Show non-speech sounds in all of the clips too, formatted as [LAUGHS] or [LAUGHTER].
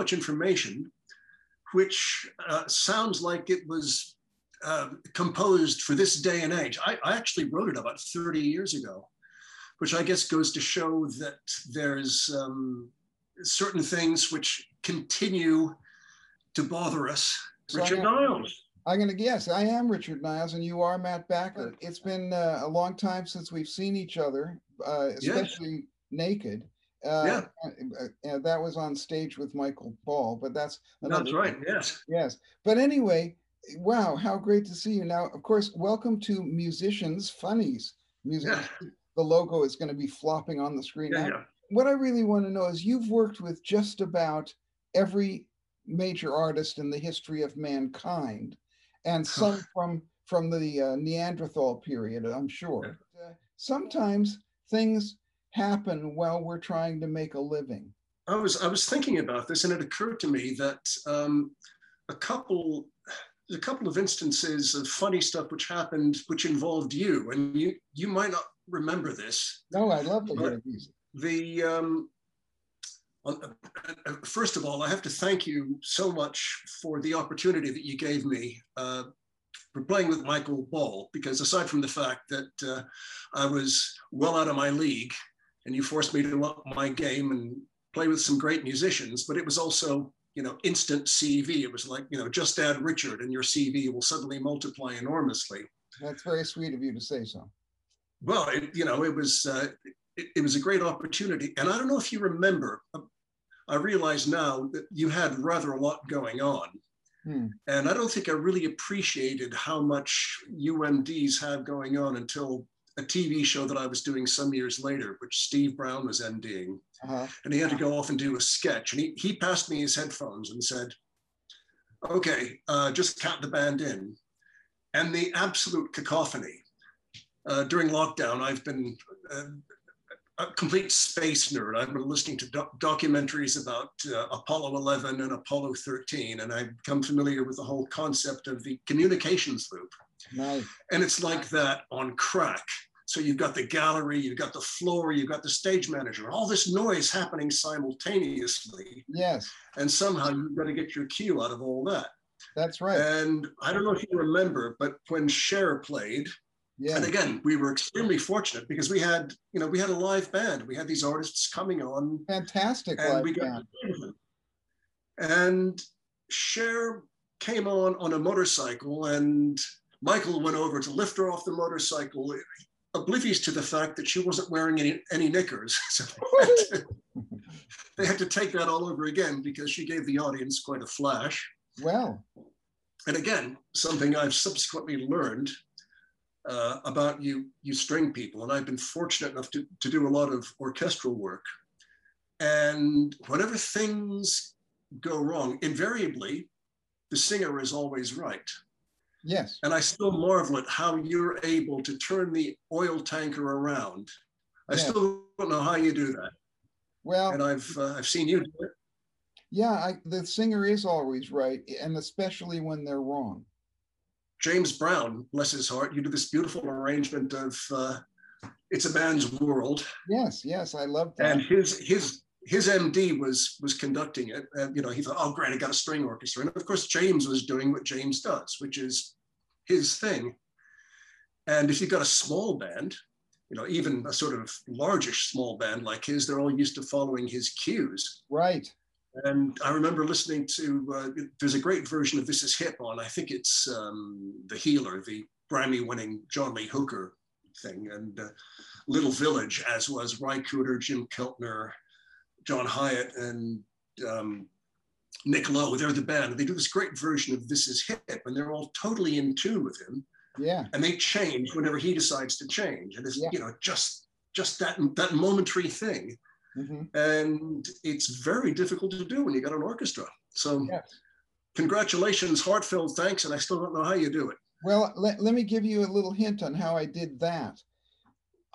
Much Information, which uh, sounds like it was uh, composed for this day and age. I, I actually wrote it about 30 years ago, which I guess goes to show that there's um, certain things which continue to bother us. So Richard Niles. I'm gonna guess. I am Richard Niles, and you are Matt Backer. It's been uh, a long time since we've seen each other, uh, Yes. especially naked. Uh, Yeah. uh, uh, that was on stage with Michael Ball, but that's That's right. Yes. Yes, but anyway, wow, how great to see you now. Of course, welcome to Musicians Funnies. Music. Yeah. The logo is going to be flopping on the screen. Yeah. now. yeah. What I really want to know is you've worked with just about every major artist in the history of mankind, and some from from the uh, Neanderthal period, I'm sure. Uh, sometimes things happen while we're trying to make a living. I was I was thinking about this, and it occurred to me that um, a couple a couple of instances of funny stuff which happened which involved you, and you you might not remember this. No, I'd love to hear these. The um, uh, uh, first of all, I have to thank you so much for the opportunity that you gave me uh, for playing with Michael Ball, because aside from the fact that uh, I was well out of my league, and you forced me to up my game and play with some great musicians, but it was also you know instant CV. It was like you know just add Richard, and your CV will suddenly multiply enormously. That's very sweet of you to say so. Well, it, you know, it was uh, it, it was a great opportunity, and I don't know if you remember. uh, I realize now that you had rather a lot going on, Hmm. and I don't think I really appreciated how much UMDs have going on until a TV show that I was doing some years later, which Steve Brown was MDing, Uh-huh. and he had to go off and do a sketch, and he he passed me his headphones and said, "Okay, uh, just count the band in," and the absolute cacophony uh, during lockdown, I've been uh, a complete space nerd. I've been listening to doc- documentaries about uh, Apollo 11 and Apollo 13, and I've become familiar with the whole concept of the communications loop. Nice. And it's like that on crack. So you've got the gallery, you've got the floor, you've got the stage manager, all this noise happening simultaneously. Yes, And somehow you've got to get your cue out of all that. that's right. And I don't know if you remember, but when Cher played, Yeah. and again, we were extremely fortunate because we had, you know, we had a live band. We had these artists coming on, Fantastic and live we got band. to play with them. And Cher came on on a motorcycle, and Michael went over to lift her off the motorcycle, oblivious to the fact that she wasn't wearing any any knickers. [LAUGHS] So they had, to, [LAUGHS] they had to take that all over again because she gave the audience quite a flash. Well, And again, something I've subsequently learned uh, about you, you string people, and I've been fortunate enough to, to do a lot of orchestral work. And whenever things go wrong, invariably, the singer is always right. Yes. And I still marvel at how you're able to turn the oil tanker around. I Yeah. still don't know how you do that. Well, And I've uh, I've seen you do it. yeah, I, the singer is always right, and especially when they're wrong. James Brown, bless his heart, you did this beautiful arrangement of uh, "It's a Man's World," Yes, yes, I love that. and his his his MD was was conducting it. And you know, he thought, "Oh, great, I got a string orchestra," and of course, James was doing what James does, which is his thing. And if you've got a small band, you know, even a sort of largish small band like his, they're all used to following his cues. Right. And I remember listening to, uh, there's a great version of This Is Hip on, I think it's um, The Healer, the Grammy winning John Lee Hooker thing, and uh, Little Village, as was Ry Cooder, Jim Keltner, John Hiatt and um, Nick Lowe. They're the band. They do this great version of This Is Hip, and they're all totally in tune with him. Yeah. And they change whenever he decides to change. And it's, Yeah. you know, just just that that momentary thing Mhm. and it's very difficult to do when you got an orchestra. So, Yes. congratulations, heartfelt thanks, and I still don't know how you do it. Well, let, let me give you a little hint on how I did that.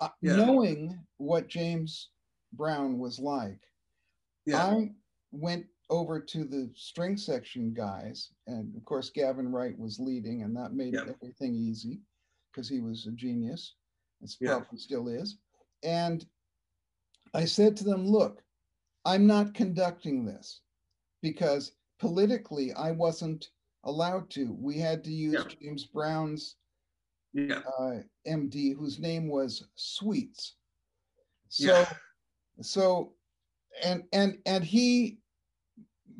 Uh, Yeah. Knowing what James Brown was like, Yeah, I went over to the string section guys, and of course, Gavin Wright was leading, and that made everything easy because he was a genius. It's Yeah. probably still is. And I said to them, look, I'm not conducting this because politically I wasn't allowed to. We had to use Yeah. James Brown's yeah, uh, MD, whose name was Sweets. So, Yeah. so, and and and he,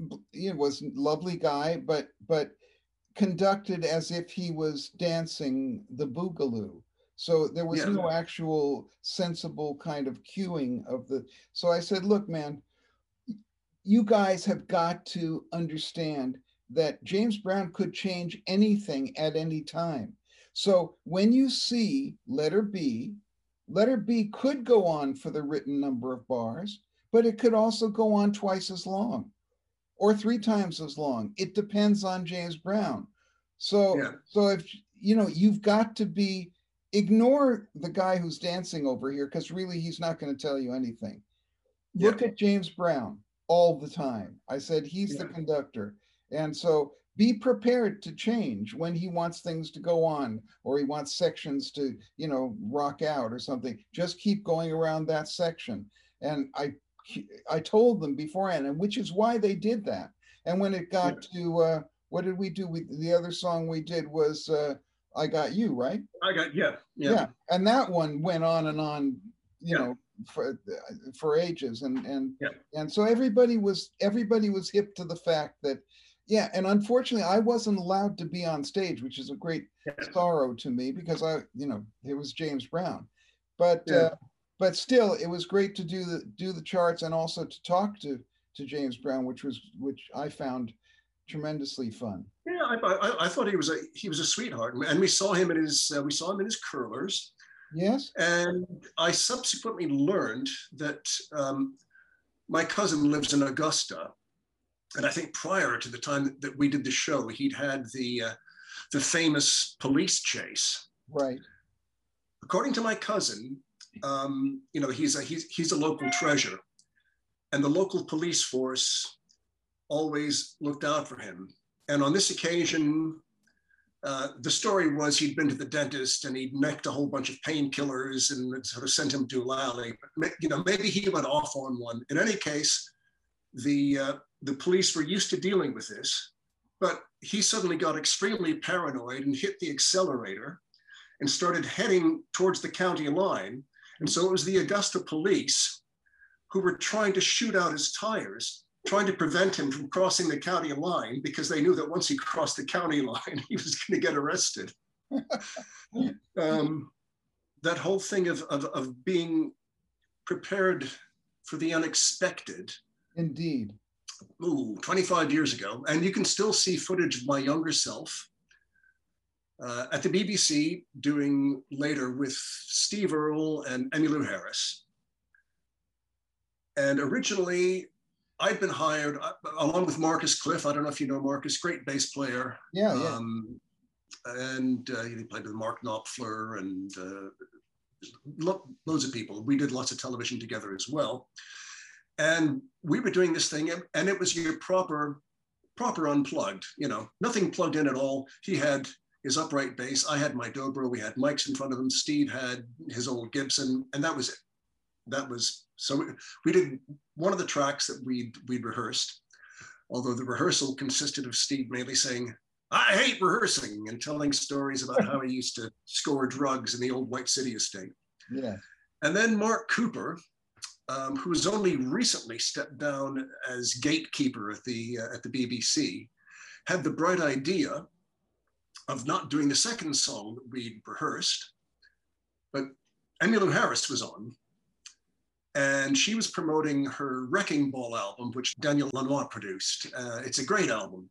b- he was a lovely guy, but but conducted as if he was dancing the boogaloo. So there was Yeah. no actual sensible kind of cueing of the. So I said, look, man, you guys have got to understand that James Brown could change anything at any time. So when you see letter B, letter B could go on for the written number of bars, but it could also go on twice as long or three times as long. It depends on James Brown. So Yeah. so if you know, you've got to be ignore the guy who's dancing over here because really he's not going to tell you anything. Look at James Brown all the time. I said he's the conductor. And so be prepared to change when he wants things to go on or he wants sections to, you know, rock out or something. Just keep going around that section. And I I told them beforehand, and which is why they did that. And when it got to uh what did we do? We the other song we did was uh I got you, right? I got yeah, yeah, And that one went on and on, you Yeah. know, for for ages. And and Yeah. and so everybody was everybody was hip to the fact that yeah, and unfortunately I wasn't allowed to be on stage, which is a great yeah. sorrow to me because I, you know, it was James Brown. But Yeah. uh, but still it was great to do the do the charts and also to talk to to James Brown, which was which I found tremendously fun. Yeah, I, I, I thought he was a he was a sweetheart, and we saw him in his uh, we saw him in his curlers, Yes? and I subsequently learned that um, my cousin lives in Augusta, and I think prior to the time that we did the show, he'd had the uh, the famous police chase. Right. According to my cousin, um, you know, he's a he's he's a local treasure, and the local police force always looked out for him. And on this occasion, uh, the story was he'd been to the dentist and he'd necked a whole bunch of painkillers and sort of sent him to Lally. You know, maybe he went off on one. In any case, the uh, the police were used to dealing with this, but he suddenly got extremely paranoid and hit the accelerator and started heading towards the county line. And so it was the Augusta police who were trying to shoot out his tires, trying to prevent him from crossing the county line because they knew that once he crossed the county [LAUGHS] line, he was going to get arrested. [LAUGHS] um, that whole thing of, of, of being prepared for the unexpected Indeed. ooh, 25 years ago, and you can still see footage of my younger self uh, at the BBC doing later with Steve Earle and Emmylou Harris. And originally, I'd been hired uh, along with Marcus Cliff. I don't know if you know Marcus, great bass player. Yeah, yeah. Um, and uh, he played with Mark Knopfler and uh, lo- loads of people. We did lots of television together as well. And we were doing this thing, and- and it was your proper, proper unplugged. You know, nothing plugged in at all. He had his upright bass. I had my dobro. We had mics in front of him. Steve had his old Gibson, and that was it. That was so. We, we did one of the tracks that we'd we'd rehearsed. Although the rehearsal consisted of Steve mainly saying, I hate rehearsing and telling stories about how he used to score drugs in the old White City estate. Yeah. And then Mark Cooper, um, who's only recently stepped down as gatekeeper at the, uh, at the BBC, had the bright idea of not doing the second song that we'd rehearsed, but Emmylou Harris was on, and she was promoting her Wrecking Ball album, which Daniel Lanois produced. Uh, it's a great album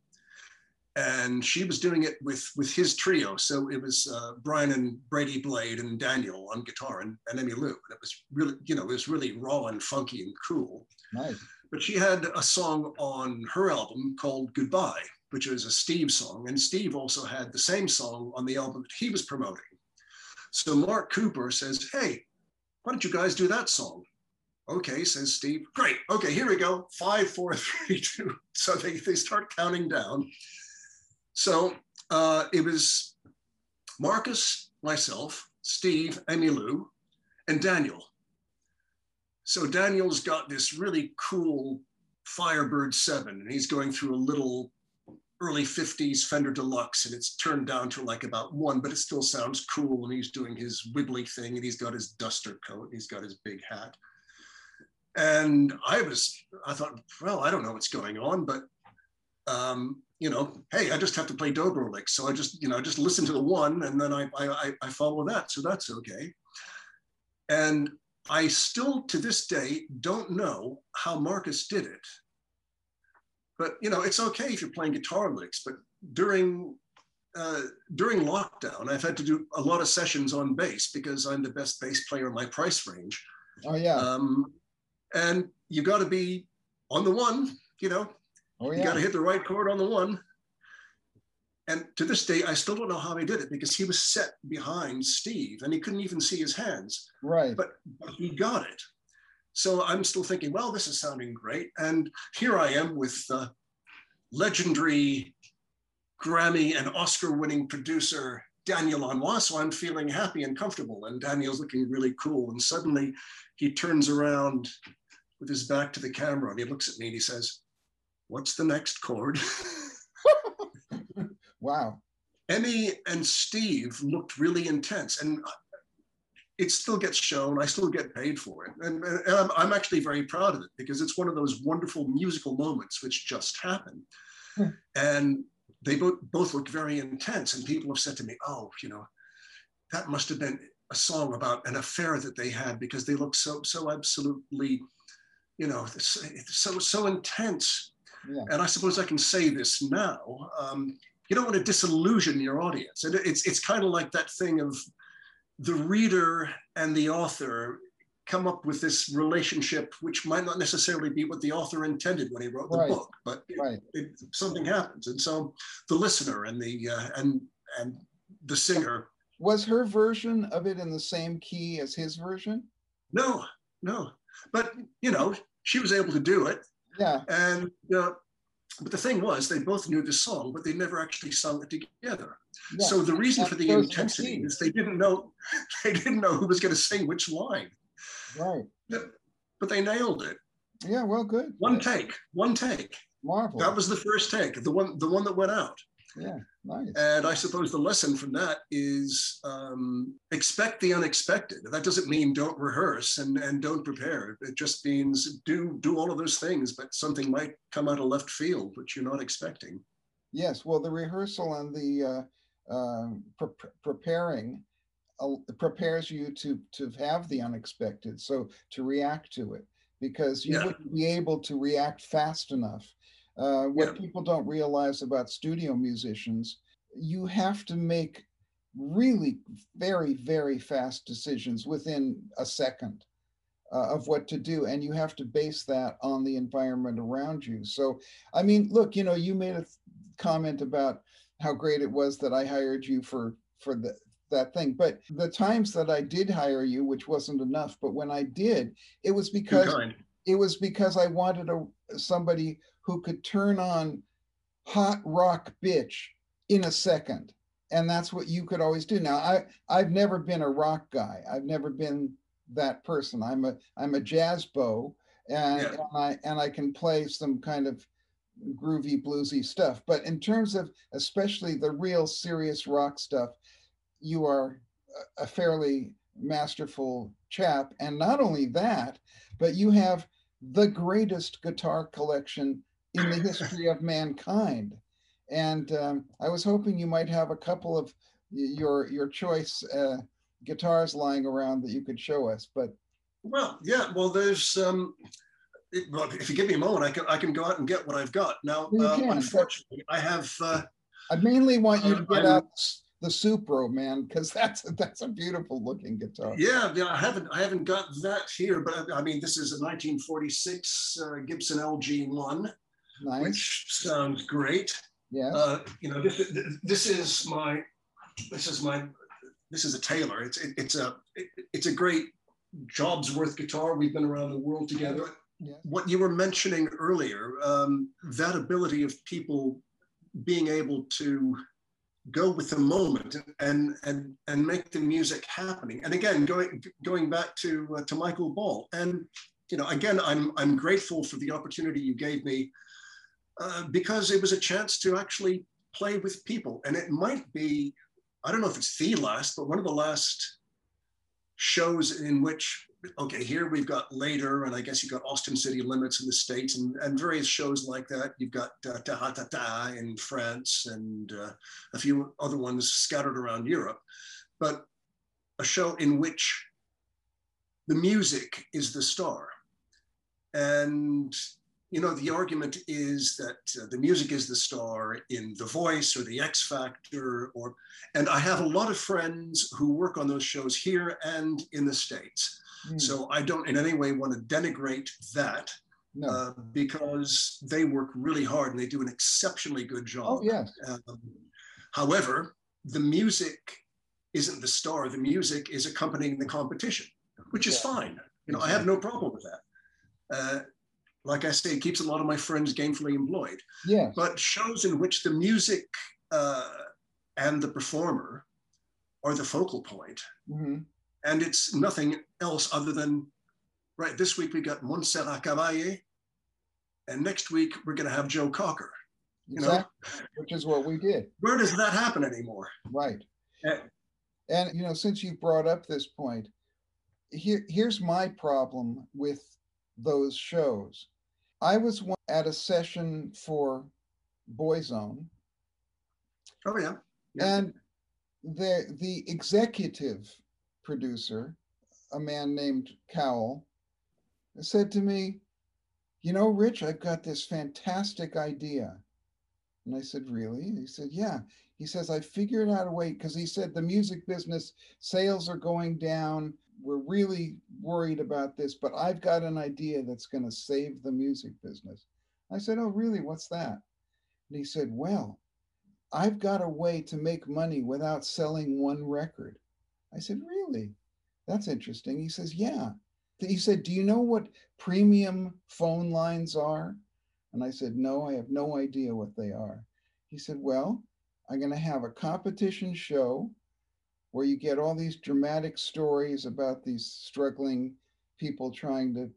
and she was doing it with with his trio. So it was uh, Brian and Brady Blade and Daniel on guitar and, and Emmylou. And it was really, you know, it was really raw and funky and cool. Nice. But she had a song on her album called Goodbye, which was a Steve song. And Steve also had the same song on the album that he was promoting. So Mark Cooper says, Hey, why don't you guys do that song? Okay, says Steve. Great. Okay, here we go. Five, four, [LAUGHS] three, two. So they, they start counting down. So uh, it was Marcus, myself, Steve, Emmylou, and Daniel. So Daniel's got this really cool Firebird 7, and he's going through a little early 50s Fender Deluxe, and it's turned down to like about one, but it still sounds cool. And he's doing his wibbly thing, and he's got his duster coat, and he's got his big hat. And I was, I thought, well, I don't know what's going on, but um, you know, hey, I just have to play dobro licks. So I just, you know, I just listen to the one and then I, I, I follow that. So that's okay. And I still to this day don't know how Marcus did it. But you know, it's okay if you're playing guitar licks. But during uh, during lockdown, I've had to do a lot of sessions on bass because I'm the best bass player in my price range. Oh yeah. Um, and you got to be on the one, you know, oh yeah. you got to hit the right chord on the one. And to this day, I still don't know how he did it because he was set behind Steve and he couldn't even see his hands, Right. but, but he got it. So I'm still thinking, well, this is sounding great. And here I am with uh, legendary Grammy and Oscar winning producer Daniel Lanois. So I'm feeling happy and comfortable. And Daniel's looking really cool. And suddenly he turns around with his back to the camera and he looks at me and he says, What's the next chord? [LAUGHS] Wow. Emmy and Steve looked really intense, and it still gets shown. I still get paid for it, and, and I'm, I'm actually very proud of it because it's one of those wonderful musical moments which just happened. Hmm. And they both both look very intense, and people have said to me, "Oh, you know, that must have been a song about an affair that they had because they look so so absolutely, you know, so so intense." Yeah. And I suppose I can say this now. Um, you don't want to disillusion your audience. And it's, it's kind of like that thing of the reader and the author come up with this relationship, which might not necessarily be what the author intended when he wrote the Right. book, but it- it, something happens. And so the listener and the, uh, and, and the singer, Was her version of it in the same key as his version? no, no, but you know, she was able to do it. Yeah. And, uh, but the thing was, they both knew the song, but they never actually sung it together. yeah. So the reason for the intensity is they didn't know [LAUGHS] they didn't know who was going to sing which line, Right. but they nailed it. Yeah. Well, good. One take, one take. Marvel. That was the first take, the one the one that went out. Yeah. Nice. And I suppose the lesson from that is um, expect the unexpected. That doesn't mean don't rehearse and, and don't prepare. It just means do do all of those things, but something might come out of left field which you're not expecting. Yes, well, the rehearsal and the uh, uh, pre- preparing uh, prepares you to to have the unexpected, so to react to it, because you Yeah. wouldn't be able to react fast enough. Uh, what Yeah. people don't realize about studio musicians, you have to make really very very fast decisions within a second uh, of what to do and you have to base that on the environment around you so i mean look you know you made a comment about how great it was that i hired you for for the, that thing but the times that i did hire you which wasn't enough but when i did it was because it was because I wanted a somebody who could turn on hot rock bitch in a second. And that's what you could always do. Now I I've never been a rock guy. I've never been that person. I'm a I'm a jazz bow and, Yeah. and I and I can play some kind of groovy bluesy stuff. But in terms of especially the real serious rock stuff, you are a- a fairly masterful chap. And not only that, but you have the greatest guitar collection in the history of mankind. And um, I was hoping you might have a couple of your your choice uh, guitars lying around that you could show us. But Well, yeah. Well, there's. Um, it, well, if you give me a moment, I can I can go out and get what I've got. Now, uh, unfortunately, I have. Uh, I mainly want you to Uh, get I'm- out the Supro, man, because that's that's a beautiful looking guitar. yeah, yeah. I haven't I haven't got that here, but I, I mean, this is a 1946 uh, Gibson LG one, Nice. which sounds great. Yeah. Uh, you know, this this is my this is my this is a Taylor. It's it, it's a it, it's a great jobs worth guitar. We've been around the world together. Yeah. What you were mentioning earlier, um, that ability of people being able to go with the moment and and and make the music happening. And again, going going back to uh, to Michael Ball, and you know, again, I'm I'm grateful for the opportunity you gave me uh, because it was a chance to actually play with people. And it might be, I don't know if it's the last, but one of the last shows in which, okay, here we've got later, and I guess you've got Austin City Limits in the States and, and various shows like that. You've got uh, Taratata in France and uh, a few other ones scattered around Europe. But a show in which the music is the star. And you know, the argument is that uh, the music is the star in The Voice or The X Factor, or, and I have a lot of friends who work on those shows here and in the States. Hmm, So I don't in any way want to denigrate that no. uh, because they work really hard and they do an exceptionally good job. oh yes. Um, however, the music isn't the star. The music is accompanying the competition, which is Yeah. fine. You know, I have no problem with that. Uh, like I say, it keeps a lot of my friends gainfully employed. Yes. But shows in which the music uh, and the performer are the focal point, Mhm. and it's nothing else other than, right, this week we got Montserrat Caballé, and next week we're going to have Joe Cocker. You know, Exactly. Which is what we did. where does that happen anymore? Right. Eh. And you know, since you brought up this point, here here's my problem with those shows. I was one- at a session for Boyzone, Oh yeah. Yeah. and the the executive producer, a man named Cowell, said to me, "You know, Rich, I've got this fantastic idea." And I said, "Really?" He said, "Yeah." He says, "I figured out a way because he said the music business sales are going down. We're really worried about this, but I've got an idea that's going to save the music business." I said, "Oh, really? What's that?" And he said, "Well, I've got a way to make money without selling one record." I said, "Really? That's interesting." He says, "Yeah." He said, "Do you know what premium phone lines are?" And I said, No, I have no idea what they are. He said, Well, I'm going to have a competition show where you get all these dramatic stories about these struggling people trying to,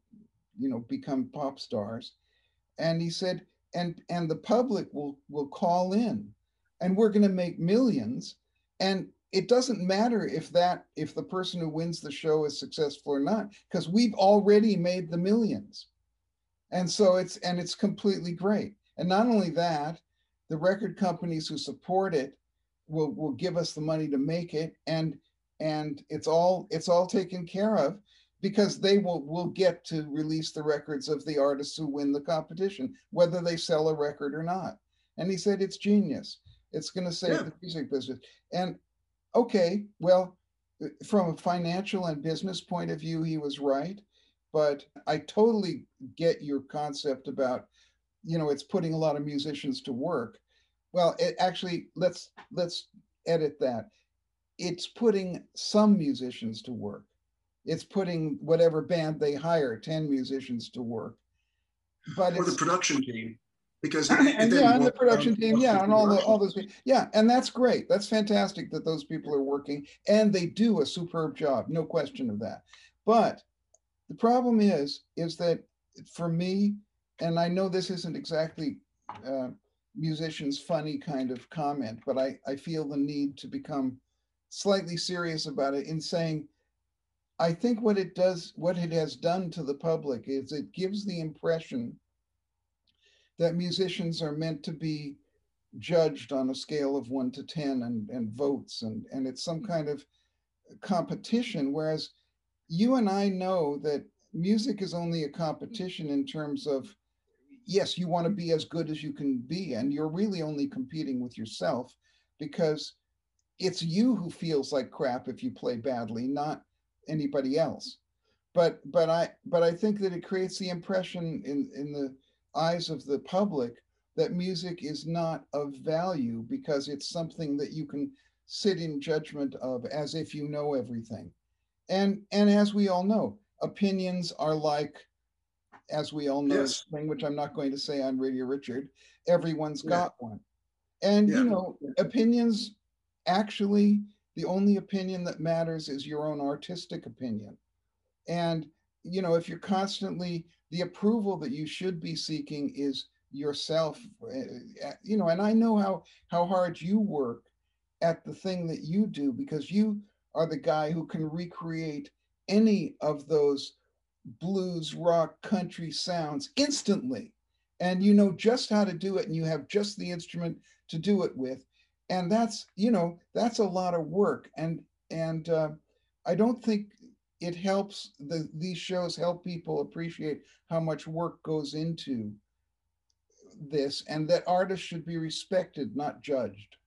you know, become pop stars. And he said, and and the public will will call in and we're going to make millions. And it doesn't matter if that if the person who wins the show is successful or not, because we've already made the millions and so it's and it's completely great and not only that the record companies who support it will will give us the money to make it and and it's all it's all taken care of because they will will get to release the records of the artists who win the competition whether they sell a record or not and he said it's genius it's going to save Yeah. the music business and okay well from a financial and business point of view he was right but I totally get your concept about, you know, it's putting a lot of musicians to work. Well, it actually let's let's edit that. It's putting some musicians to work. It's putting whatever band they hire, 10 musicians to work. But Or the production team, because [CLEARS THROAT] and yeah, and the production team, yeah, and all the all those, yeah, and that's great. That's fantastic that those people are working, and they do a superb job, no question of that. But the problem is, is that for me, and I know this isn't exactly uh, musician's funny kind of comment, but I, I feel the need to become slightly serious about it in saying, I think what it does, what it has done to the public is it gives the impression that musicians are meant to be judged on a scale of one to 10 and, and votes, and, and it's some kind of competition. Whereas you and I know that music is only a competition in terms of yes, you want to be as good as you can be, and you're really only competing with yourself because it's you who feels like crap if you play badly, not anybody else. But but I but I think that it creates the impression in in the eyes of the public that music is not of value because it's something that you can sit in judgment of as if you know everything. And and as we all know, opinions are like as we all know, Yes. thing which I'm not going to say on Radio Richard, everyone's Yeah. got one. And Yeah. you know, opinions actually the only opinion that matters is your own artistic opinion. And you know, if you're constantly the approval that you should be seeking is yourself, uh, uh, you know, and I know how how hard you work at the thing that you do because you are the guy who can recreate any of those blues, rock, country sounds instantly. And you know just how to do it, and you have just the instrument to do it with. And that's, you know, that's a lot of work. And and uh, I don't think it helps the these shows help people appreciate how much work goes into this and that artists should be respected, not judged.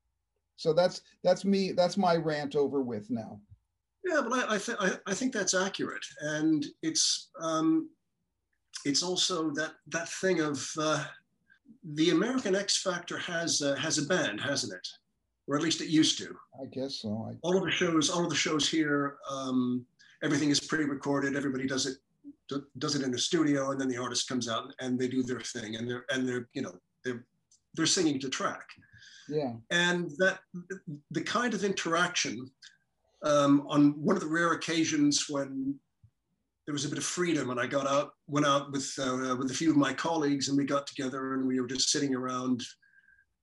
So that's that's me, that's my rant over with now. Yeah, but I, I, th- I, I think that's accurate, and it's um, it's also that that thing of uh, the American X Factor has uh, has a band, hasn't it? Or at least it used to. I guess so. I, All of the shows, all of the shows here, um, everything is pre-recorded. Everybody does it do- does it in a studio, and then the artist comes out and they do their thing, and they're and they're you know they're they're singing to track yeah, and that the kind of interaction um, on one of the rare occasions when there was a bit of freedom and I got out, went out with, uh, with a few of my colleagues and we got together and we were just sitting around,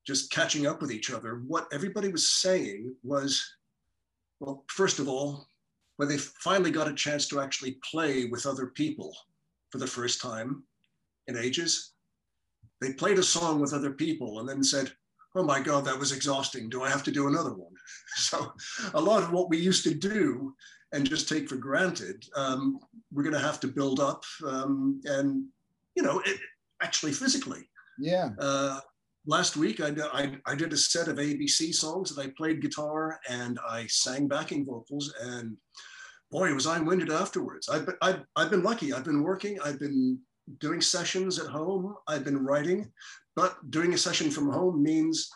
just catching up with each other. What everybody was saying was, well, first of all, when they finally got a chance to actually play with other people for the first time in ages, they played a song with other people and then said, oh my God, that was exhausting. Do I have to do another one? [LAUGHS] So a lot of what we used to do and just take for granted, um, we're going to have to build up um, and, you know, it, actually physically. yeah, Uh, last week, I, I, I did a set of ABC songs that I played guitar and I sang backing vocals and boy, was I winded afterwards. I've been, I've, I've been lucky. I've been working. I've been doing sessions at home. I've been writing, but doing a session from home means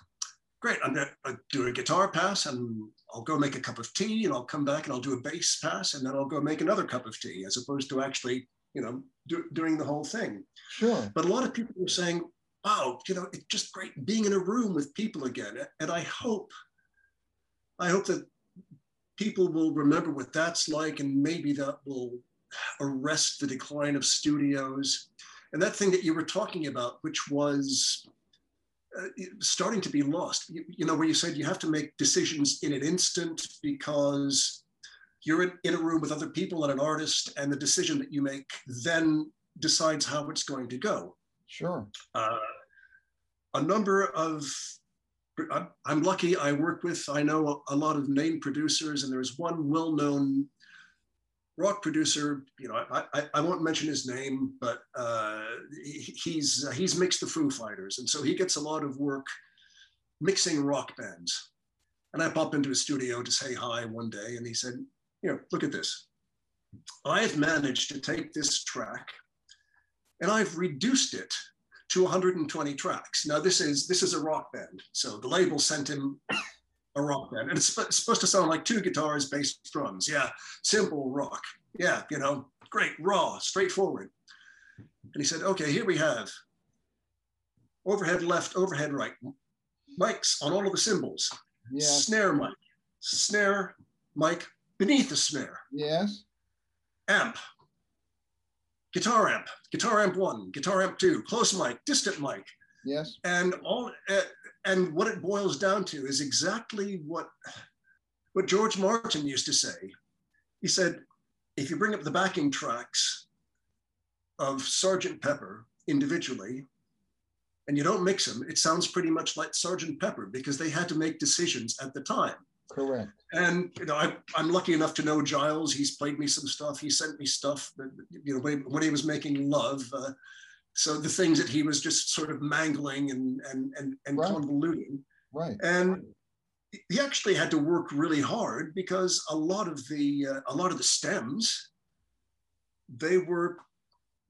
great. I'm gonna uh, do a guitar pass and I'll go make a cup of tea and I'll come back and I'll do a bass pass and then I'll go make another cup of tea as opposed to actually, you know, do, doing the whole thing. sure. But a lot of people were saying, wow, you know, it's just great being in a room with people again. And I hope, I hope that people will remember what that's like and maybe that will arrest the decline of studios. And that thing that you were talking about, which was uh, starting to be lost, you, you know, where you said you have to make decisions in an instant because you're in, in a room with other people and an artist, and the decision that you make then decides how it's going to go. Sure. Uh, a number of I'm- lucky I work with, I know a, lot of name producers, and there's one well-known rock producer, you know, I, I, I won't mention his name, but uh, he- he's, he's mixed the Foo Fighters. And so he gets a lot of work mixing rock bands. And I pop into his studio to say hi one day, and he said, you know, look at this. I've managed to take this track and I've reduced it to 120 tracks. Now this is this is a rock band, so the label sent him a rock band, and it's, supposed to sound like two guitars, bass, drums. Yeah, simple rock. Yeah, you know, great, raw, straightforward. And he said, okay, here we have overhead left, overhead right, mics on all of the cymbals, Yes. snare mic, snare mic beneath the snare, Yes. amp, guitar amp, guitar amp one, guitar amp two, close mic, distant mic, Yes. And all uh, and what it boils down to is exactly what what George Martin used to say. He said, if you bring up the backing tracks of Sergeant Pepper individually, and you don't mix them, it sounds pretty much like Sergeant Pepper because they had to make decisions at the time. Correct. And you know, I, am lucky enough to know Giles. He's played me some stuff. He sent me stuff. You know, when, when he was making Love. Uh, so the things that he was just sort of mangling and and and, and right. convoluting. Right. And he actually had to work really hard because a lot of the uh, a lot of the stems they were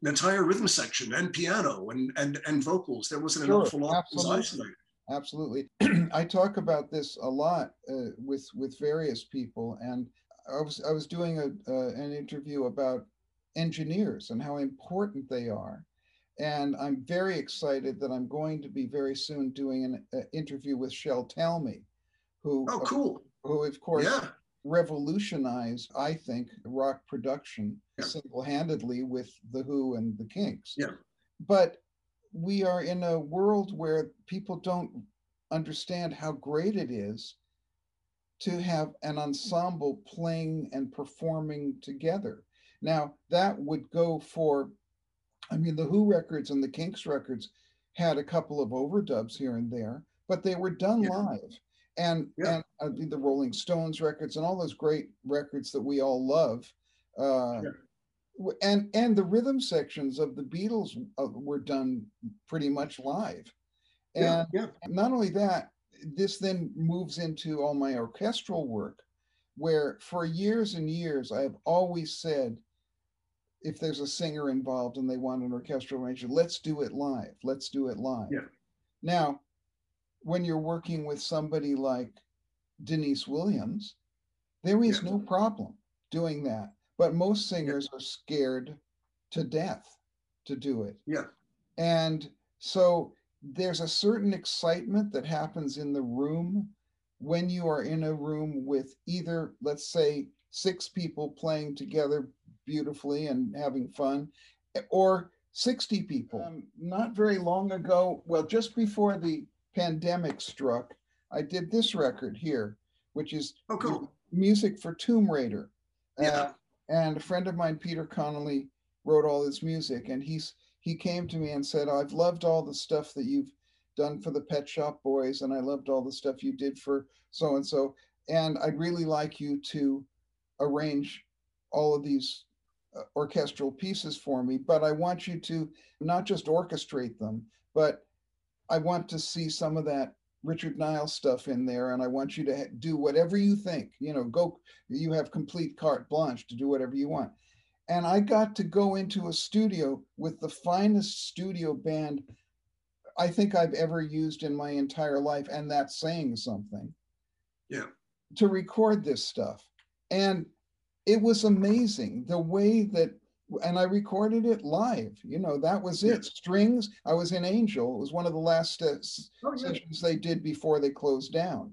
an entire rhythm section and piano and and, and vocals. There wasn't Sure, an awful lot absolutely. Absolutely. [CLEARS THROAT] I talk about this a lot uh, with with various people, and I was I was doing a uh, an interview about engineers and how important they are, and I'm very excited that I'm going to be very soon doing an uh, interview with Shel Talmy, who Oh, cool. who of course Yeah. revolutionized, I think, rock production Yeah. single-handedly with the Who and the Kinks. Yeah. But we are in a world where people don't understand how great it is to have an ensemble playing and performing together. Now, that would go for, I mean, the Who records and the Kinks records had a couple of overdubs here and there, but they were done Yeah. live. And Yeah. and mean, the Rolling Stones records and all those great records that we all love. Uh, Yeah. and and the rhythm sections of the Beatles uh, were done pretty much live. And not only that, this then moves into all my orchestral work, where for years and years I have always said, if there's a singer involved and they want an orchestral arrangement, let's do it live. Let's do it live. Yeah. Now, when you're working with somebody like Deniece Williams, there is Yeah. no problem doing that. But most singers are scared to death to do it. Yeah. And so there's a certain excitement that happens in the room when you are in a room with either, let's say, six people playing together beautifully and having fun, or 60 people. Um, not very long ago, well, just before the pandemic struck, I did this record here, which is Oh, cool. music for Tomb Raider. Uh, Yeah. and a friend of mine, Peter Connelly, wrote all this music, and he's he came to me and said, "I've loved all the stuff that you've done for the Pet Shop Boys, and I loved all the stuff you did for so and so, and I'd really like you to arrange all of these uh, Uh, orchestral pieces for me, but I want you to not just orchestrate them, but I want to see some of that Richard Nile stuff in there, and I want you to do whatever you think. You know, go. You have complete carte blanche to do whatever you want. And I got to go into a studio with the finest studio band I think I've ever used in my entire life, and that's saying something. Yeah. To record this stuff, and it was amazing the way that and I recorded it live. You know, that was it. Yeah. Strings. I was in Angel. It was one of the last uh, Oh, yeah. sessions they did before they closed down.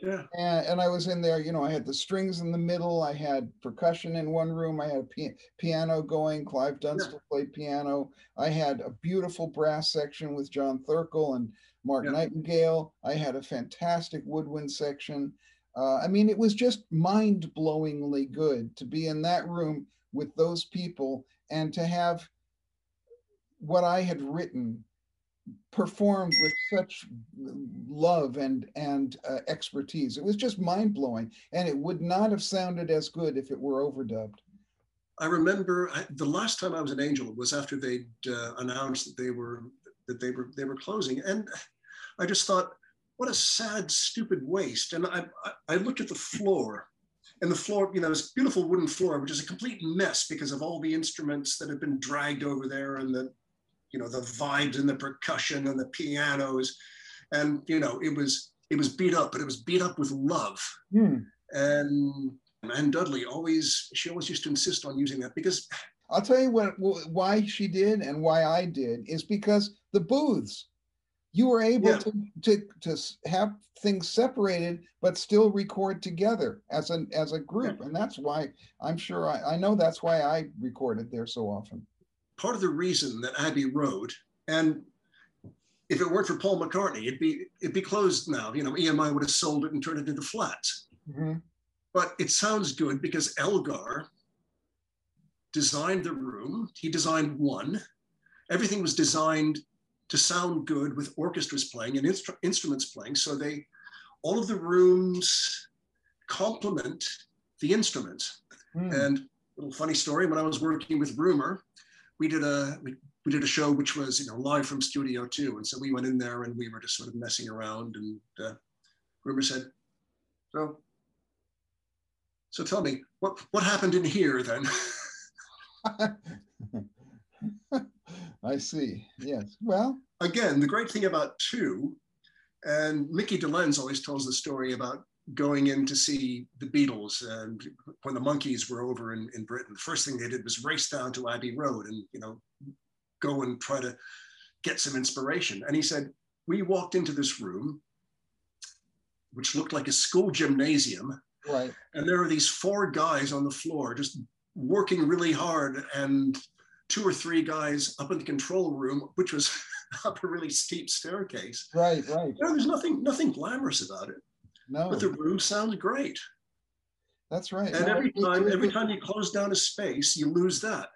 Yeah. And, and I was in there, you know, I had the strings in the middle. I had percussion in one room. I had pi- piano going. Clive Dunstall played piano. I had a beautiful brass section with John Thirkell and Mark Yeah. Nightingale. I had a fantastic woodwind section. Uh, I mean, it was just mind blowingly good to be in that room with those people and to have what I had written performed with such love and and uh, expertise. It was just mind blowing, and it would not have sounded as good if it were overdubbed. I remember I, the last time I was an Angel was after they'd uh, announced that they were that they were they were closing, and I just thought, what a sad, stupid waste. And I I, I looked at the floor, and the floor, you know, this beautiful wooden floor, which is a complete mess because of all the instruments that have been dragged over there, and the you know the vibes and the percussion and the pianos, and you know it was it was beat up, but it was beat up with love Hmm. and and Dudley always she always used to insist on using that because I'll tell you what why she did and why I did is because the booths. You were able Yeah. to, to to have things separated but still record together as an as a group, and that's why I'm sure I, I know that's why I recorded there so often. part of the reason that Abbey Road and if it weren't for Paul McCartney, it'd be it'd be closed now. You know, EMI would have sold it and turned it into flats. Mhm. But it sounds good because Elgar designed the room. He designed one. Everything was designed to sound good with orchestras playing and instru- instruments playing. So they, all of the rooms complement the instruments. Hmm. And little funny story: when I was working with Rumer, we did a we, we did a show which was you know live from Studio Two, and so we went in there and we were just sort of messing around. And uh, Rumer said, "So, so tell me what what happened in here then?" [LAUGHS] [LAUGHS] I see. Yes. Well, Again, the great thing about Two, and Micky Dolenz always tells the story about going in to see the Beatles and when the Monkees were over in, in Britain, the first thing they did was race down to Abbey Road and you know go and try to get some inspiration. And he said, we walked into this room, which looked like a school gymnasium, right. and there are these four guys on the floor just working really hard and two or three guys up in the control room, which was [LAUGHS] up a really steep staircase. Right. Right. No, there's nothing nothing glamorous about it, No, but the room sounds great. that's right. And No, every time, every time you close down a space, you lose that.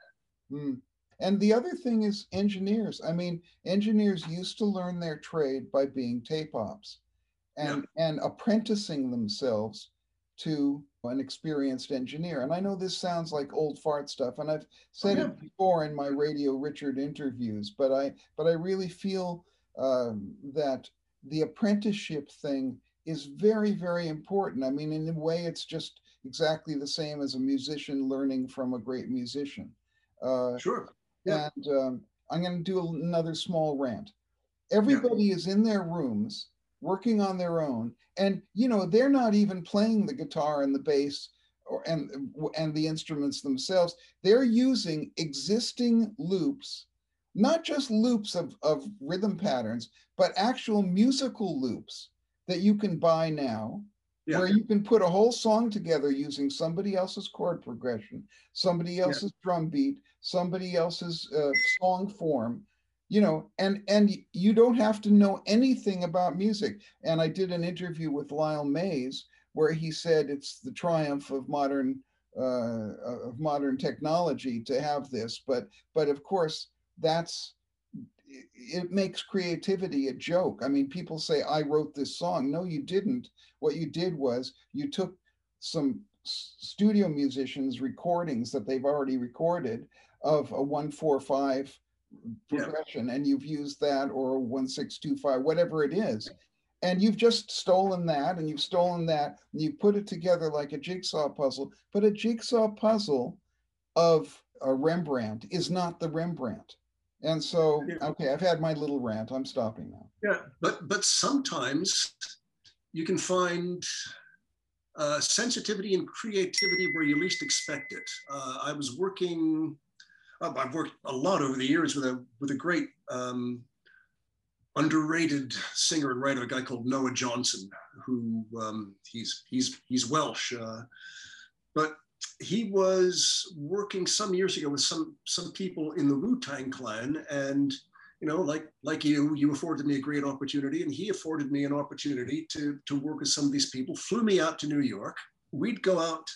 Hmm. And the other thing is engineers. I mean, engineers used to learn their trade by being tape ops and and apprenticing themselves to an experienced engineer. And I know this sounds like old fart stuff, and I've said yeah. it before in my Radio Richard interviews, but I but I really feel um, that the apprenticeship thing is very very important. I mean, in a way, it's just exactly the same as a musician learning from a great musician. Uh, Sure. Yeah. and um, I'm going to do another small rant. Everybody is in their rooms working on their own, and you know they're not even playing the guitar and the bass or and and the instruments themselves. They're using existing loops, not just loops of of rhythm patterns, but actual musical loops that you can buy now Yeah. where you can put a whole song together using somebody else's chord progression, somebody else's drum beat, somebody else's uh, song form, you know, and and you don't have to know anything about music. And I did an interview with Lyle Mays where he said it's the triumph of modern uh, of modern technology to have this, but but of course that's it makes creativity a joke. I mean, people say, I wrote this song. No, you didn't. What you did was you took some studio musicians' recordings that they've already recorded of a 145 Yeah. progression, and you've used that or 1625, whatever it is. And you've just stolen that and you've stolen that and you put it together like a jigsaw puzzle. But a jigsaw puzzle of a Rembrandt is not the Rembrandt. And so, okay, I've had my little rant. I'm stopping now. Yeah, but but sometimes you can find uh, sensitivity and creativity where you least expect it. Uh, I was working. I've worked a lot over the years with a with a great um, underrated singer and writer, a guy called Noah Johnson, who um, he's he's he's Welsh, uh, but he was working some years ago with some some people in the Wu Tang Clan, and you know, like like you, you afforded me a great opportunity, and he afforded me an opportunity to to work with some of these people. Flew me out to New York. We'd go out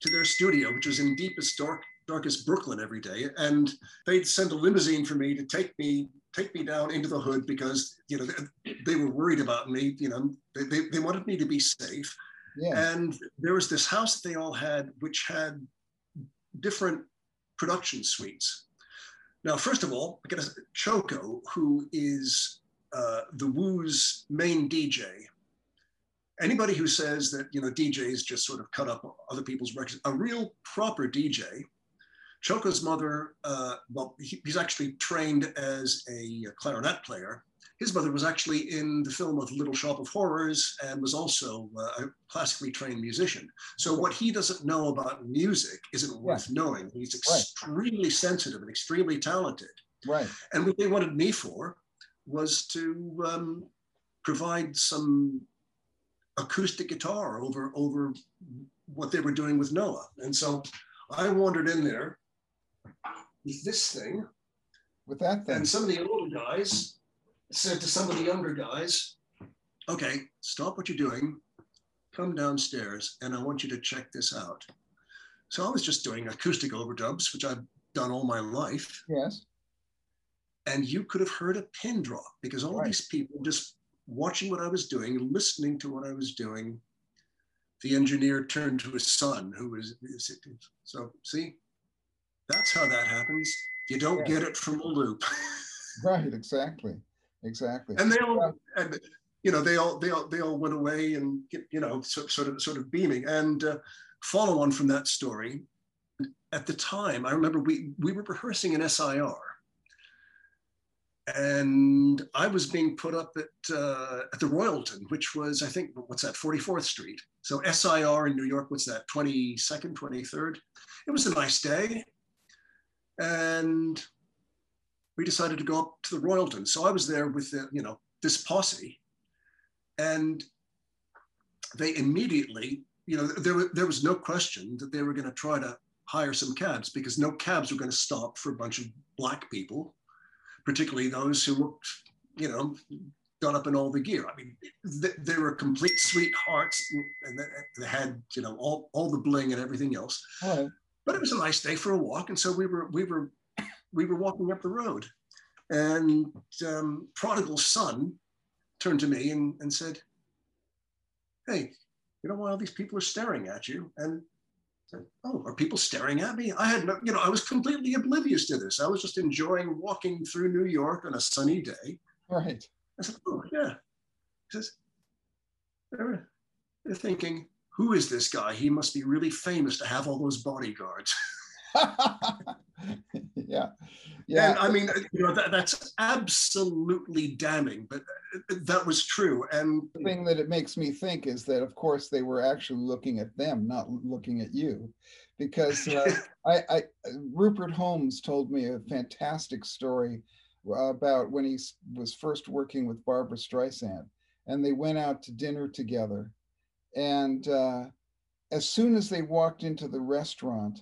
to their studio, which was in deepest dark darkest Brooklyn every day, and they'd send a limousine for me to take me take me down into the hood because you know they, they were worried about me. You know, they, they, they wanted me to be safe. Yeah. And there was this house that they all had, which had different production suites. Now, first of all, I got Choco, who is uh, the Wu's main DJ. Anybody who says that you know DJs just sort of cut up other people's records, a real proper DJ. Choco's mother, uh, well, he, he's actually trained as a clarinet player, his mother was actually in the film of Little Shop of Horrors and was also uh, a classically trained musician. So what he doesn't know about music isn't worth knowing. He's extremely sensitive and extremely talented. Right. And what they wanted me for was to um, provide some acoustic guitar over over what they were doing with Noah. And so I wandered in there with this thing With that thing. and some of the older guys said to some of the younger guys, okay, stop what you're doing, come downstairs, and I want you to check this out. So I was just doing acoustic overdubs, which I've done all my life. Yes. And you could have heard a pin drop because all Right. these people just watching what I was doing, listening to what I was doing. The engineer turned to his son, who was so see, that's how that happens. You don't Yeah. get it from a loop. [LAUGHS] Right. Exactly. Exactly. and they all and, you know they all they all they all went away and you know so, sort of sort of beaming and uh, follow on from that story at the time i remember we we were rehearsing an sir and i was being put up at uh, at the royalton which was i think what's that 44th street so sir in new york what's that 22nd 23rd it was a nice day and we decided to go up to the royalton so i was there with the, you know this posse and they immediately you know there, there was no question that they were going to try to hire some cabs because no cabs were going to stop for a bunch of black people particularly those who looked you know done up in all the gear. I mean they, they were complete sweethearts and they, they had you know all, all the bling and everything else. But it was a nice day for a walk. And so we were we were we were walking up the road and um, Prodigal Sunn turned to me and, and said hey you know why all these people are staring at you? And I said, oh are people staring at me? I had no you know i was completely oblivious to this. I was just enjoying walking through new york on a sunny day. Right. I said, oh, yeah. He says, they're, they're thinking, who is this guy? He must be really famous to have all those bodyguards. [LAUGHS] [LAUGHS] yeah. Yeah. And I mean, you know, that, that's absolutely damning, but uh, uh, that was true. And the thing that it makes me think is that, of course, they were actually looking at them, not looking at you, because uh, [LAUGHS] I, I uh, Rupert Holmes told me a fantastic story about when he was first working with Barbra Streisand, and they went out to dinner together, and uh, as soon as they walked into the restaurant.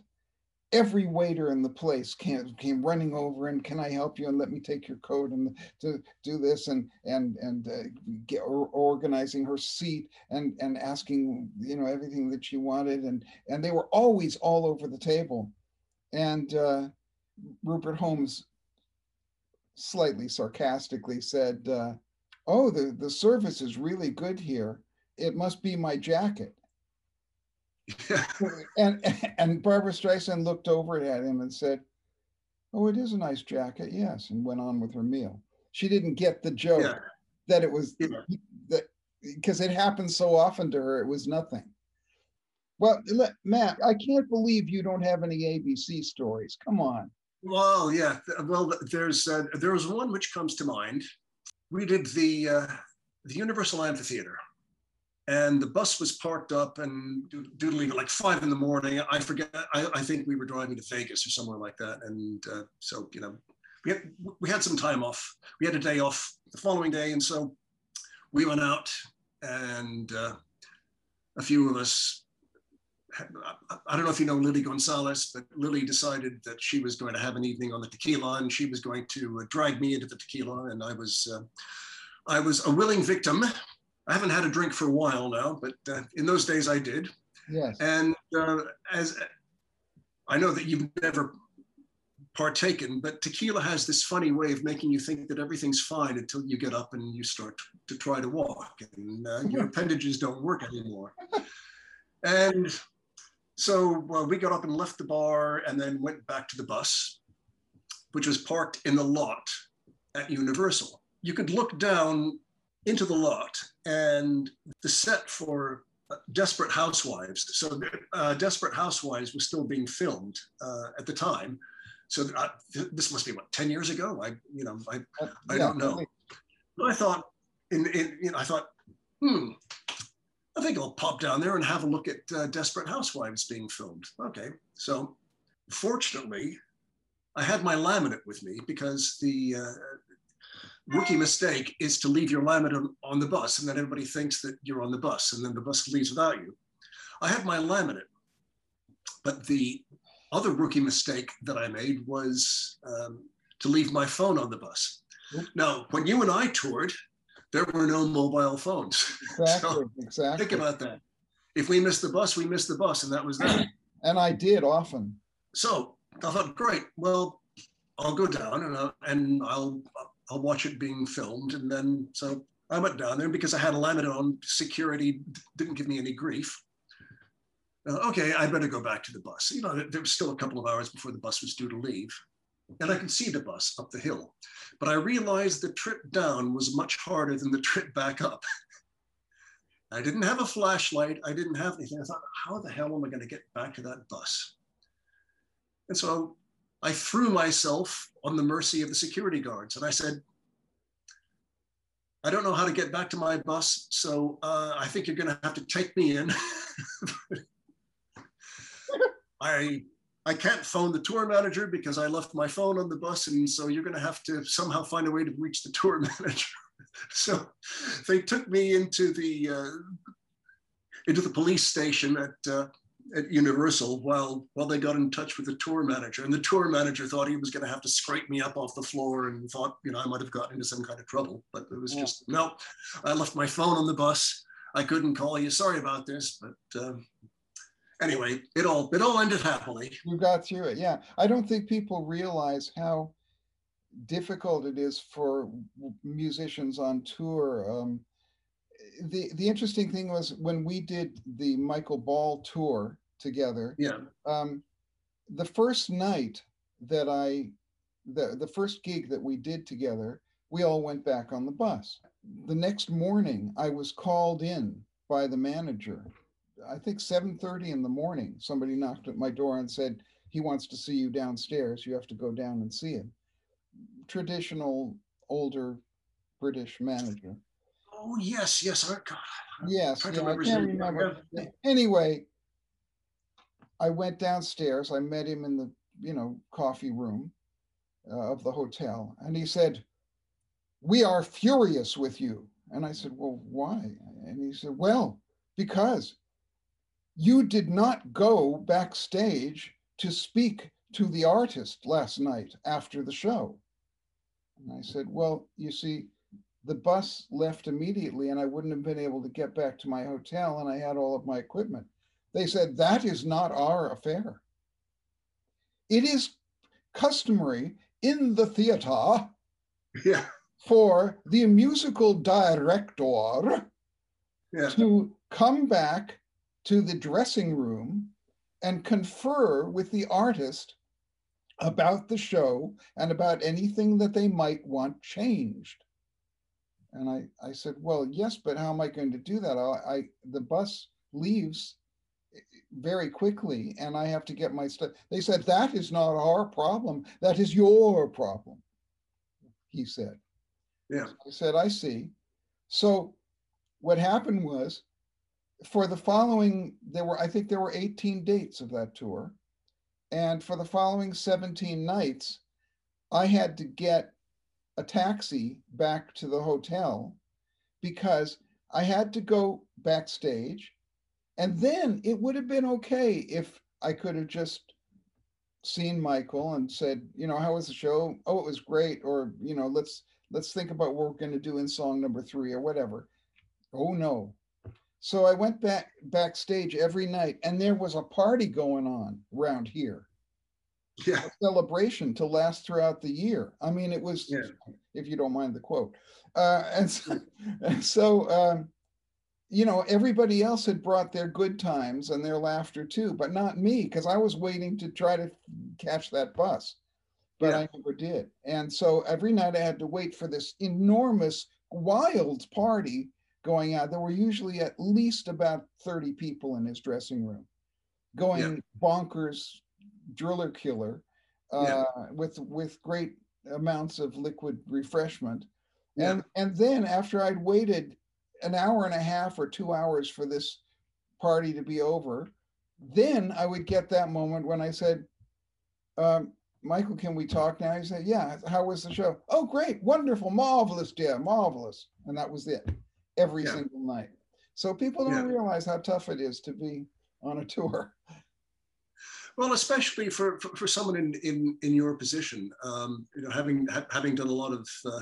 Every waiter in the place came, came running over and can I help you? And let me take your coat and to do this and and and uh, get, or, organizing her seat and and asking you know everything that she wanted. And and they were always all over the table. And uh, rupert holmes slightly sarcastically said uh, oh the the service is really good here it must be my jacket [LAUGHS] and [LAUGHS] and barbra streisand looked over at him and said oh it is a nice jacket yes and went on with her meal she didn't get the joke yeah, that it was Yeah. that because it happened so often to her, it was nothing. Well, Matt, I can't believe you don't have any ABC stories. Come on. well, yeah. Well, there's uh, there was one which comes to mind. We did the uh, the Universal Amphitheater, and the bus was parked up and do- doodling at like five in the morning. I forget. I, I think we were driving to Vegas or somewhere like that, and uh, so you know, we had we had some time off. We had a day off the following day, and so we went out, and uh, a few of us. I- I don't know if you know Lily Gonzalez, but Lily decided that she was going to have an evening on the tequila, and she was going to uh, drag me into the tequila, and I was, uh, I was a willing victim. I haven't had a drink for a while now, but uh, in those days I did. Yes. And uh, as I know that you've never partaken, but tequila has this funny way of making you think that everything's fine until you get up and you start to try to walk, and uh, your [LAUGHS] appendages don't work anymore. And so uh, we got up and left the bar and then went back to the bus, which was parked in the lot at Universal. You could look down into the lot, and the set for uh, Desperate Housewives. So uh, Desperate Housewives was still being filmed uh, at the time. So uh, th- this must be what ten years ago. I, you know, I, Uh, I yeah, don't know. really. I thought, in, in, you know, I thought, hmm, I think I'll pop down there and have a look at uh, Desperate Housewives being filmed. Okay, so fortunately, I had my laminate with me because the uh, rookie mistake is to leave your laminate on, on the bus, and then everybody thinks that you're on the bus, and then the bus leaves without you. I had my laminate, but the other rookie mistake that I made was um, to leave my phone on the bus. Now, when you and I toured, there were no mobile phones. [LAUGHS] Exactly, So, exactly. Think about that. If we missed the bus, we missed the bus, and that was that. [CLEARS THROAT] And I did often. so I thought, great. Well, I'll go down and I'll, and I'll I'll watch it being filmed, and then so I went down there because I had a limit on security, didn't give me any grief. Uh, okay, I better go back to the bus. You know, there- there was still a couple of hours before the bus was due to leave, and I could see the bus up the hill, but I realized the trip down was much harder than the trip back up. [LAUGHS] I didn't have a flashlight. I didn't have anything. I thought, how the hell am I going to get back to that bus? And so I threw myself on the mercy of the security guards. And I said, I don't know how to get back to my bus, so uh, I think you're going to have to take me in. [LAUGHS] I I can't phone the tour manager because I left my phone on the bus, and so you're going to have to somehow find a way to reach the tour [LAUGHS] manager. so they took me into the uh, into the police station at uh, at Universal while while they got in touch with the tour manager, and the tour manager thought he was going to have to scrape me up off the floor, and thought you know I might have gotten into some kind of trouble, but it was Yeah. just no. I left my phone on the bus. I couldn't call you. Sorry about this, but uh, anyway, it all it all ended happily. You got through it. Yeah. I don't think people realize how difficult it is for musicians on tour. Um, the the interesting thing was when we did the Michael Ball tour together. Yeah, Um, the first night that I, the the first gig that we did together, we all went back on the bus. The next morning, I was called in by the manager. I think 7:30 in the morning. Somebody knocked at my door and said he wants to see you downstairs. You have to go down and see him. Traditional older British manager. Oh yes, yes. I, God, Yes, trying to yeah, I remember his can't remember. Anyway, I went downstairs. I met him in the, you know, coffee room uh, of the hotel, and he said, "We are furious with you." And I said, "Well, why?" And he said, "Well, because you did not go backstage to speak to the artist last night after the show." And I said, "Well, you see, the bus left immediately and I wouldn't have been able to get back to my hotel and I had all of my equipment. They said, That is not our affair. It is customary in the theater [LAUGHS] yeah, for the musical director yeah, to come back to the dressing room and confer with the artist about the show and about anything that they might want changed. And I, I said, well, yes, but how am I going to do that? I, I the bus leaves very quickly and I have to get my stuff. They said, that is not our problem. That is your problem. He said. yeah. I said, I see. So what happened was for the following, there were, I think there were 18 dates of that tour. And for the following 17 nights, I had to get a taxi back to the hotel because I had to go backstage. And then it would have been okay if I could have just seen Michael and said, you know, how was the show? Oh, it was great. Or, you know, let's let's think about what we're going to do in song number three or whatever. Oh no. So I went back backstage every night and there was a party going on around here, Yeah, celebration to last throughout the year. I mean, it was, Yeah. if you don't mind the quote. Uh, and so, [LAUGHS] and so um, you know, everybody else had brought their good times and their laughter too, but not me, because I was waiting to try to catch that bus but Yeah. I never did. And so every night I had to wait for this enormous, wild party going out. There were usually at least about 30 people in his dressing room going bonkers, driller killer, uh, Yeah. with with great amounts of liquid refreshment. Yeah. And and then after I'd waited an hour and a half or two hours for this party to be over, then I would get that moment when I said, um, Michael, can we talk now? He said, Yeah. How was the show? Oh, great, wonderful, marvelous, dear, marvelous. And that was it every Yeah. single night. So people don't realize how tough it is to be on a tour. Well, especially for, for, for someone in, in, in your position, um, you know, having ha- having done a lot of uh,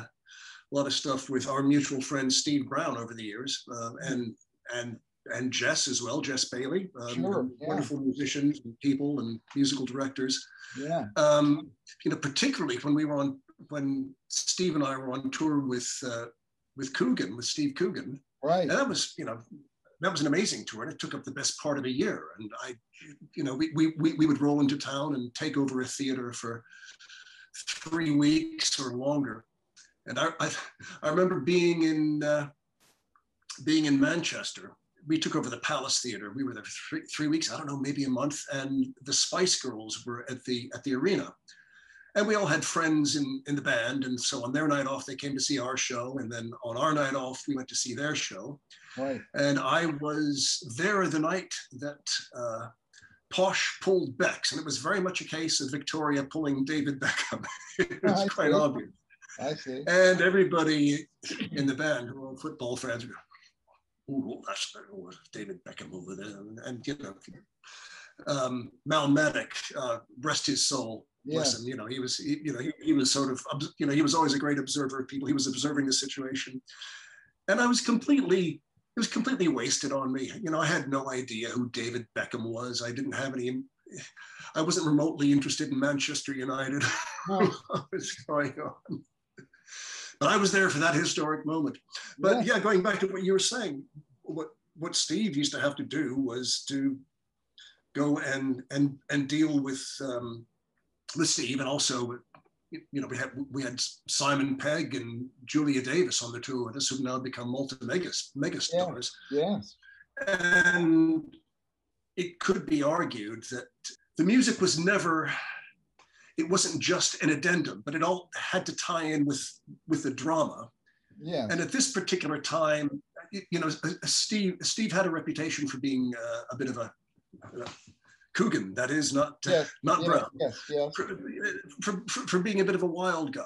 a lot of stuff with our mutual friend Steve Brown over the years, uh, and and and Jess as well, Jess Bailey, um, Sure, yeah. wonderful musicians and people and musical directors. Yeah. Um, you know, particularly when we were on when Steve and I were on tour with uh, with Coogan, with Steve Coogan, Right. and that was you know that was an amazing tour, and it took up the best part of a year. And I, you know, we we we, we would roll into town and take over a theater for three weeks or longer. And I I, I remember being in uh, being in Manchester. We took over the Palace Theater. We were there for three, three weeks. I don't know, maybe a month. And the Spice Girls were at the at the arena, and we all had friends in in the band. And so on their night off, they came to see our show, and then on our night off, we went to see their show. Right. And I was there the night that uh, Posh pulled Bex, and it was very much a case of Victoria pulling David Beckham. [LAUGHS] it was quite obvious. I see. And everybody in the band who were football fans Ooh, that's David Beckham over there. And, and you know, um, Mal Maddock, uh, rest his soul. Yeah. Bless him. You know, he was, he, you know, he, he was sort of, you know, he was always a great observer of people. He was observing the situation. And I was completely, it was completely wasted on me. You know, I had no idea who David Beckham was. I didn't have any, I wasn't remotely interested in Manchester United. [LAUGHS] Oh, what was going on. But I was there for that historic moment. But yeah. going back to what you were saying, what what Steve used to have to do was to go and and and deal with um, with Steve, and also you know we had we had Simon Pegg and Julia Davis on the tour with us, who've now become multi mega mega stars. Yes. And it could be argued that the music was never, it wasn't just an addendum, but it all had to tie in with, with the drama. Yes. And at this particular time, you know, Steve, Steve had a reputation for being uh, a bit of a, uh, Coogan, that is not, yes. not yes. Brown, Yes. Yes. for, for, for, being a bit of a wild guy.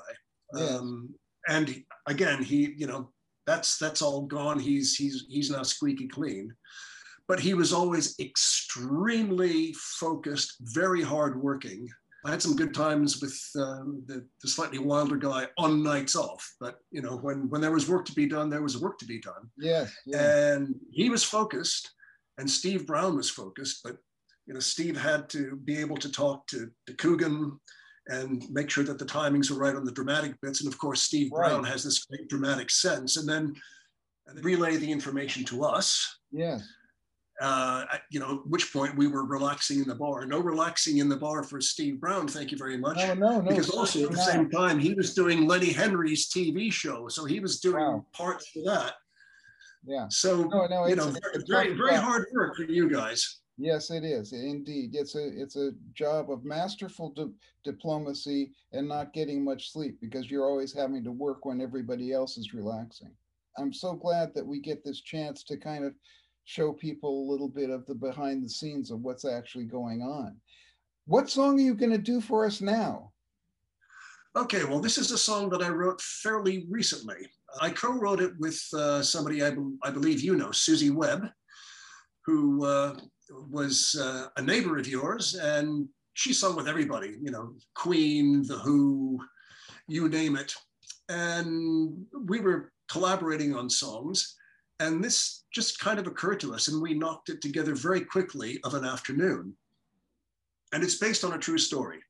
Yes. Um, and again, he, you know, that's that's all gone. He's he's he's now squeaky clean. But he was always extremely focused, very hardworking. I had some good times with um, the, the slightly wilder guy on nights off. But you know, when when there was work to be done, there was work to be done. Yes. yes. And he was focused, and Steve Brown was focused. But you know, Steve had to be able to talk to, to Coogan and make sure that the timings were right on the dramatic bits. And of course, Steve Right. Brown has this great dramatic sense, and then and then relay the information to us. Yes. Uh, you know, at which point we were relaxing in the bar. No relaxing in the bar for Steve Brown. Thank you very much. No, no, no. because also at the same time he was doing Lenny Henry's TV show, so he was doing Wow. parts for that. Yeah. So No, no, you it's- know, it's very tough very hard work for you guys. Yes, it is indeed. It's a it's a job of masterful di- diplomacy and not getting much sleep because you're always having to work when everybody else is relaxing. I'm so glad that we get this chance to kind of show people a little bit of the behind the scenes of what's actually going on. What song are you going to do for us now? Okay, well, this is a song that I wrote fairly recently. I co-wrote it with uh, somebody I, be- I believe you know, Susie Webb, who uh, was uh, a neighbor of yours, and she sung with everybody, you know, Queen, The Who, you name it. And we were collaborating on songs, and this just kind of occurred to us, and we knocked it together very quickly of an afternoon. And it's based on a true story.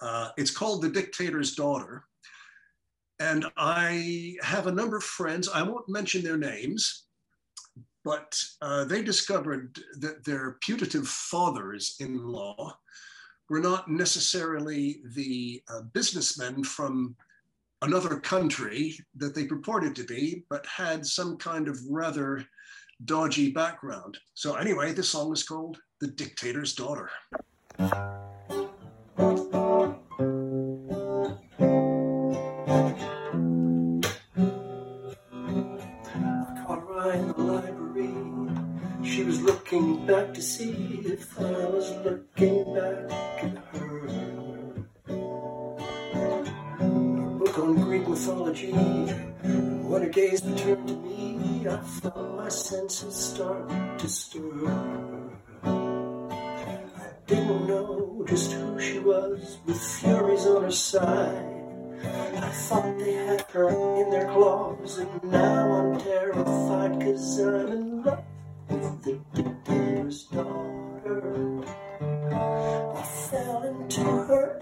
Uh, it's called The Dictator's Daughter. And I have a number of friends, I won't mention their names, but uh, they discovered that their putative fathers in law were not necessarily the uh, businessmen from another country that they purported to be, but had some kind of rather dodgy background. So, anyway, this song is called The Dictator's Daughter. She was looking back to see if I was looking back mythology. When her gaze returned to me, I felt my senses start to stir. I didn't know just who she was, with furies on her side. I thought they had her in their claws, and now I'm terrified cause I'm in love with the dictator's daughter. I fell into her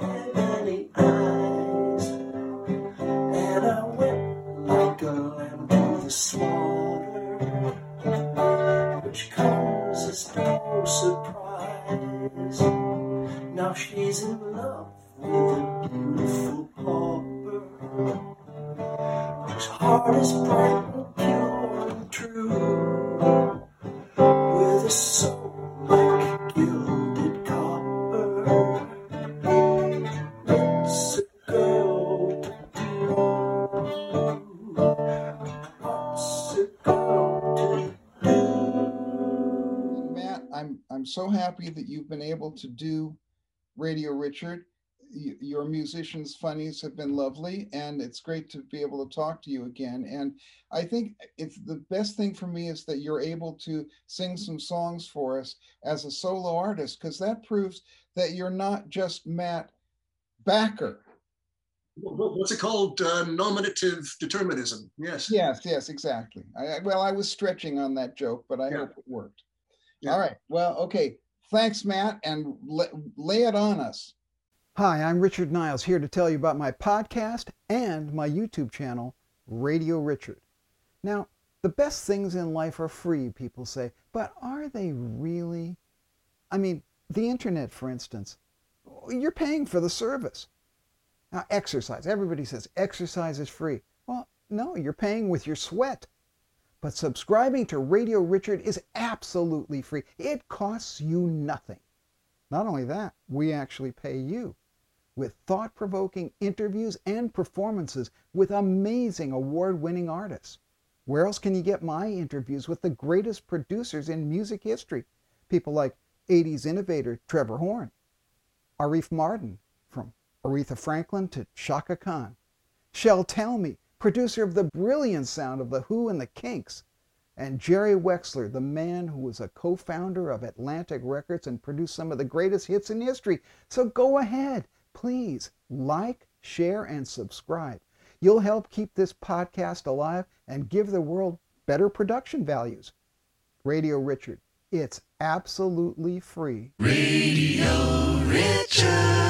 heart is bright and pure and true, with a soul like gilded copper. What's a girl to do? What's a girl to do? Matt, I'm I'm so happy that you've been able to do Radio Richard. Your musicians' funnies have been lovely, and it's great to be able to talk to you again. And I think it's the best thing for me is that you're able to sing some songs for us as a solo artist, because that proves that you're not just Matt Backer. Wh- wh- What's it called? Uh, nominative determinism. Yes. Yes, yes, exactly. I, well, I was stretching on that joke, but I Yeah. hope it worked. Yeah. All right. Well, okay. Thanks, Matt, and la- lay it on us. Hi, I'm Richard Niles here to tell you about my podcast and my YouTube channel, Radio Richard. Now, the best things in life are free, people say, but are they really? I mean, the internet, for instance, you're paying for the service. Now, exercise, everybody says exercise is free. Well, no, you're paying with your sweat. But subscribing to Radio Richard is absolutely free. It costs you nothing. Not only that, we actually pay you with thought provoking interviews and performances with amazing award winning artists. Where else can you get my interviews with the greatest producers in music history? People like 80s innovator Trevor Horn, Arif Mardin, from Aretha Franklin to Chaka Khan, Shel Talmy, producer of the brilliant sound of The Who and the Kinks, and Jerry Wexler, the man who was a co founder of Atlantic Records and produced some of the greatest hits in history. So go ahead, please like, share, and subscribe. You'll help keep this podcast alive and give the world better production values. Radio Richard, it's absolutely free. Radio Richard.